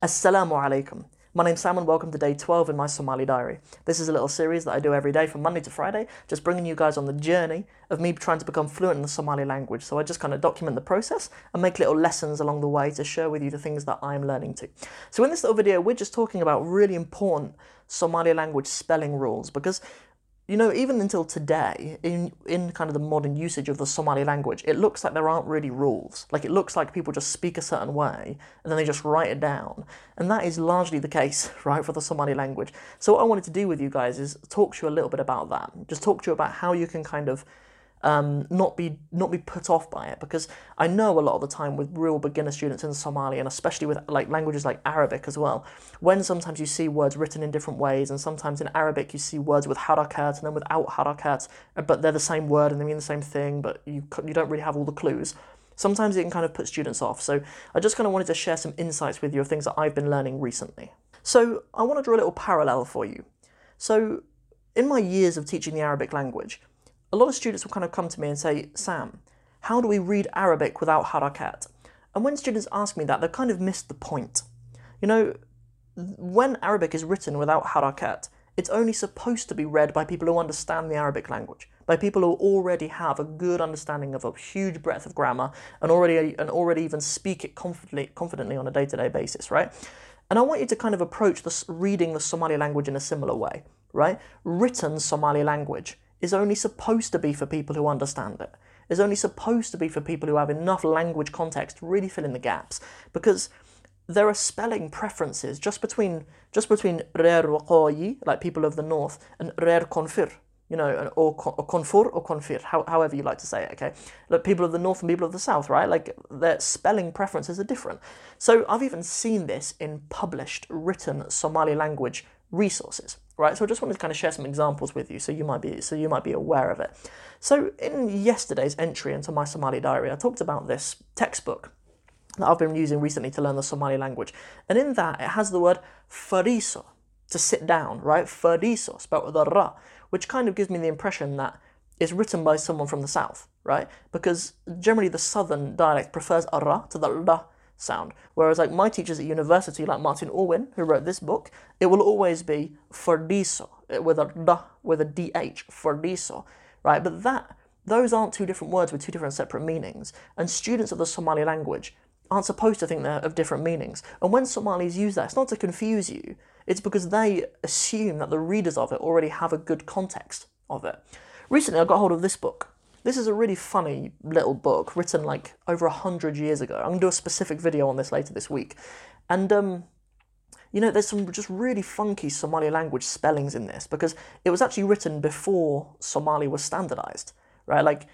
Assalamu alaikum. My name's Sam and welcome to day 12 in my Somali diary. This is a little series that I do every day from Monday to Friday, just bringing you guys on the journey of me trying to become fluent in the Somali language. So I just kind of document the process and make little lessons along the way to share with you the things that I'm learning too. So in this little video, we're just talking about really important Somali language spelling rules because you know, even until today, in in kind of the modern usage of the Somali language, it looks like there aren't really rules. Like it looks like people just speak a certain way and then they just write it down. And that is largely the case, right, for the Somali language. So what I wanted to do with you guys is talk to you a little bit about that. Just talk to you about how you can kind of um, not be not be put off by it because I know a lot of the time with real beginner students in Somali and especially with like languages like Arabic as well, when sometimes you see words written in different ways and sometimes in Arabic you see words with harakat and then without harakat, but they're the same word and they mean the same thing, but you you don't really have all the clues. Sometimes it can kind of put students off. So I just kind of wanted to share some insights with you of things that I've been learning recently. So I want to draw a little parallel for you. So in my years of teaching the Arabic language, a lot of students will kind of come to me and say, Sam, how do we read Arabic without harakat? And when students ask me that, they've kind of missed the point. You know, when Arabic is written without harakat, it's only supposed to be read by people who understand the Arabic language, by people who already have a good understanding of a huge breadth of grammar and already and already even speak it confidently confidently on a day-to-day basis, right? And I want you to kind of approach this reading the Somali language in a similar way, right? Written Somali language is only supposed to be for people who understand it. Is only supposed to be for people who have enough language context to really fill in the gaps. Because there are spelling preferences just between just between Rer Waqayi, like people of the north, and Rer Konfir, you know, or, or Konfur or Konfir, how, however you like to say it, okay? Like people of the north and people of the south, right? Like their spelling preferences are different. So I've even seen this in published, written Somali language resources right? So I just wanted to kind of share some examples with you, so you might be so you might be aware of it. So in yesterday's entry into my Somali diary, I talked about this textbook that I've been using recently to learn the Somali language, and in that it has the word fariso to sit down, right? Fariso spelled with a ra, which kind of gives me the impression that it's written by someone from the south, right? Because generally the southern dialect prefers a ra to the la sound. Whereas like my teachers at university, like Martin Orwin, who wrote this book, it will always be Ferdiso eh, with a d with a dh Ferdiso, right? But that those aren't two different words with two different separate meanings. And students of the Somali language aren't supposed to think they're of different meanings. And when Somalis use that, it's not to confuse you. It's because they assume that the readers of it already have a good context of it. Recently, I got hold of this book this is a really funny little book written like over a hundred years ago. I'm gonna do a specific video on this later this week, and um, you know, there's some just really funky Somali language spellings in this because it was actually written before Somali was standardized, right? Like,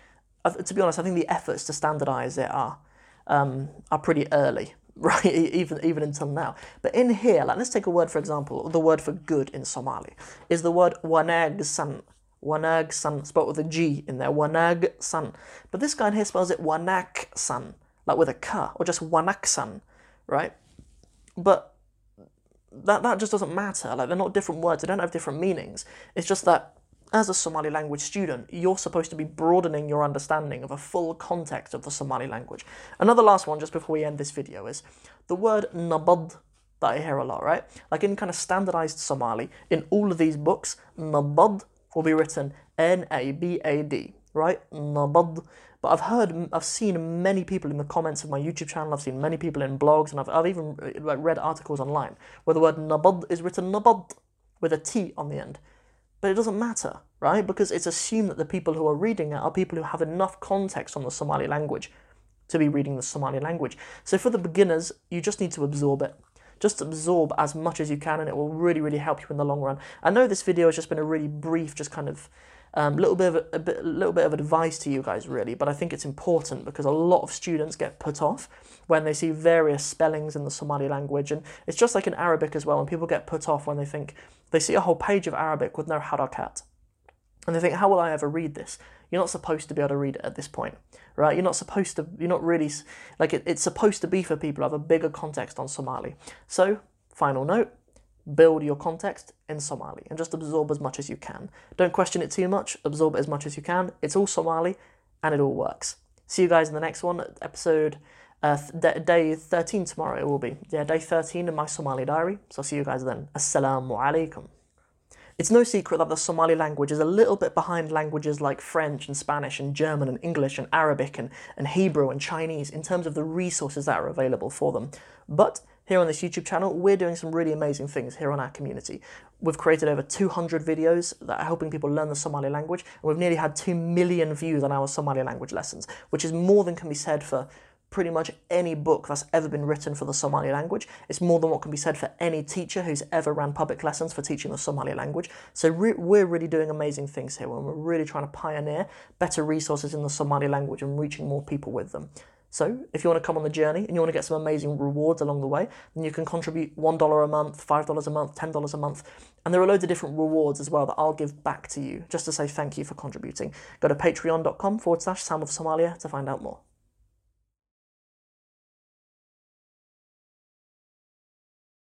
to be honest, I think the efforts to standardize it are um, are pretty early, right? even even until now. But in here, like let's take a word for example. The word for good in Somali is the word wanag san, Wanag Sun, spelled with a G in there. Wanag Sun. But this guy in here spells it Wanak Sun, like with a K, or just Wanak Sun, right? But that, that just doesn't matter. Like, they're not different words, they don't have different meanings. It's just that as a Somali language student, you're supposed to be broadening your understanding of a full context of the Somali language. Another last one, just before we end this video, is the word nabad that I hear a lot, right? Like in kind of standardized Somali, in all of these books, nabad will be written N A B A D, right? Nabad. But I've heard, I've seen many people in the comments of my YouTube channel, I've seen many people in blogs, and I've, I've even uh, read articles online where the word nabad is written nabat with a T on the end. But it doesn't matter, right? Because it's assumed that the people who are reading it are people who have enough context on the Somali language to be reading the Somali language. So for the beginners, you just need to absorb it just absorb as much as you can and it will really really help you in the long run. I know this video has just been a really brief just kind of um, little bit of a, a bit, little bit of advice to you guys really but i think it's important because a lot of students get put off when they see various spellings in the somali language. And it's just like in arabic as well and people get put off when they think they see a whole page of arabic with no harakat. And they think how will i ever read this you're not supposed to be able to read it at this point, right? You're not supposed to, you're not really, like, it, it's supposed to be for people who have a bigger context on Somali. So, final note build your context in Somali and just absorb as much as you can. Don't question it too much, absorb it as much as you can. It's all Somali and it all works. See you guys in the next one, episode Uh, th- day 13 tomorrow it will be. Yeah, day 13 in my Somali diary. So I'll see you guys then. Assalamu alaikum. It's no secret that the Somali language is a little bit behind languages like French and Spanish and German and English and Arabic and, and Hebrew and Chinese in terms of the resources that are available for them. But here on this YouTube channel, we're doing some really amazing things here on our community. We've created over 200 videos that are helping people learn the Somali language, and we've nearly had 2 million views on our Somali language lessons, which is more than can be said for pretty much any book that's ever been written for the Somali language. It's more than what can be said for any teacher who's ever ran public lessons for teaching the Somali language. So re- we're really doing amazing things here, and we're really trying to pioneer better resources in the Somali language and reaching more people with them. So, if you want to come on the journey and you want to get some amazing rewards along the way, then you can contribute $1 a month, $5 a month, $10 a month. And there are loads of different rewards as well that I'll give back to you just to say thank you for contributing. Go to patreon.com forward slash Sam of Somalia to find out more.